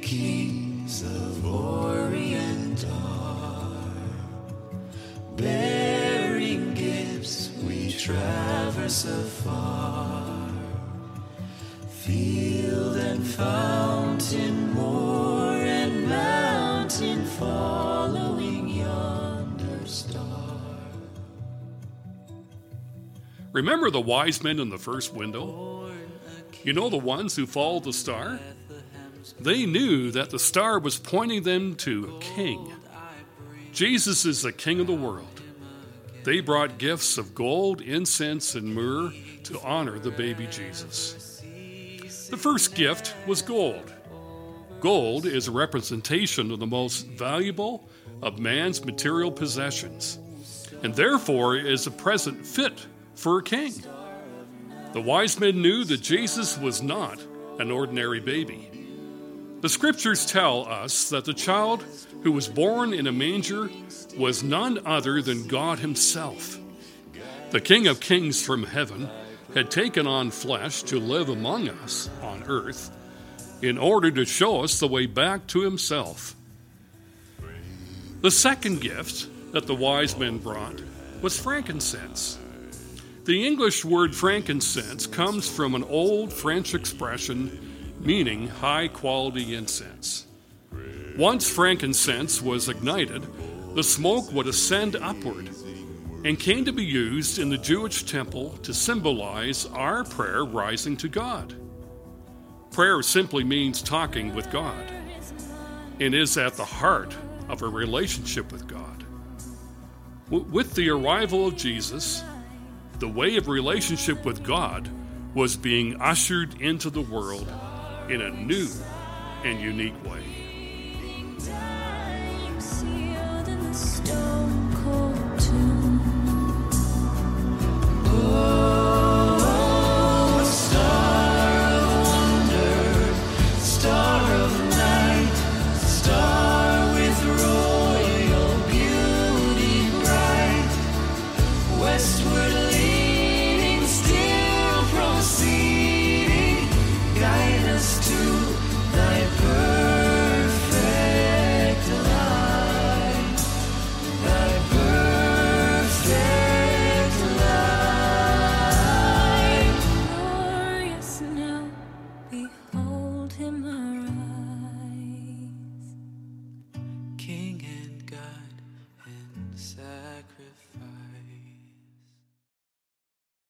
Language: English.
kings of Orient are, bearing gifts we traverse afar, field and fountain, moor and mountain, following yonder star. Remember the wise men in the first window? You know the ones who followed the star? They knew that the star was pointing them to a king. Jesus is the king of the world. They brought gifts of gold, incense, and myrrh to honor the baby Jesus. The first gift was gold. Gold is a representation of the most valuable of man's material possessions, and therefore is a present fit for a king. The wise men knew that Jesus was not an ordinary baby. The scriptures tell us that the child who was born in a manger was none other than God Himself. The King of Kings from heaven had taken on flesh to live among us on earth in order to show us the way back to Himself. The second gift that the wise men brought was frankincense. The English word frankincense comes from an old French expression meaning high quality incense. Once frankincense was ignited, the smoke would ascend upward and came to be used in the Jewish temple to symbolize our prayer rising to God. Prayer simply means talking with God and is at the heart of a relationship with God. With the arrival of Jesus, the way of relationship with God was being ushered into the world in a new and unique way.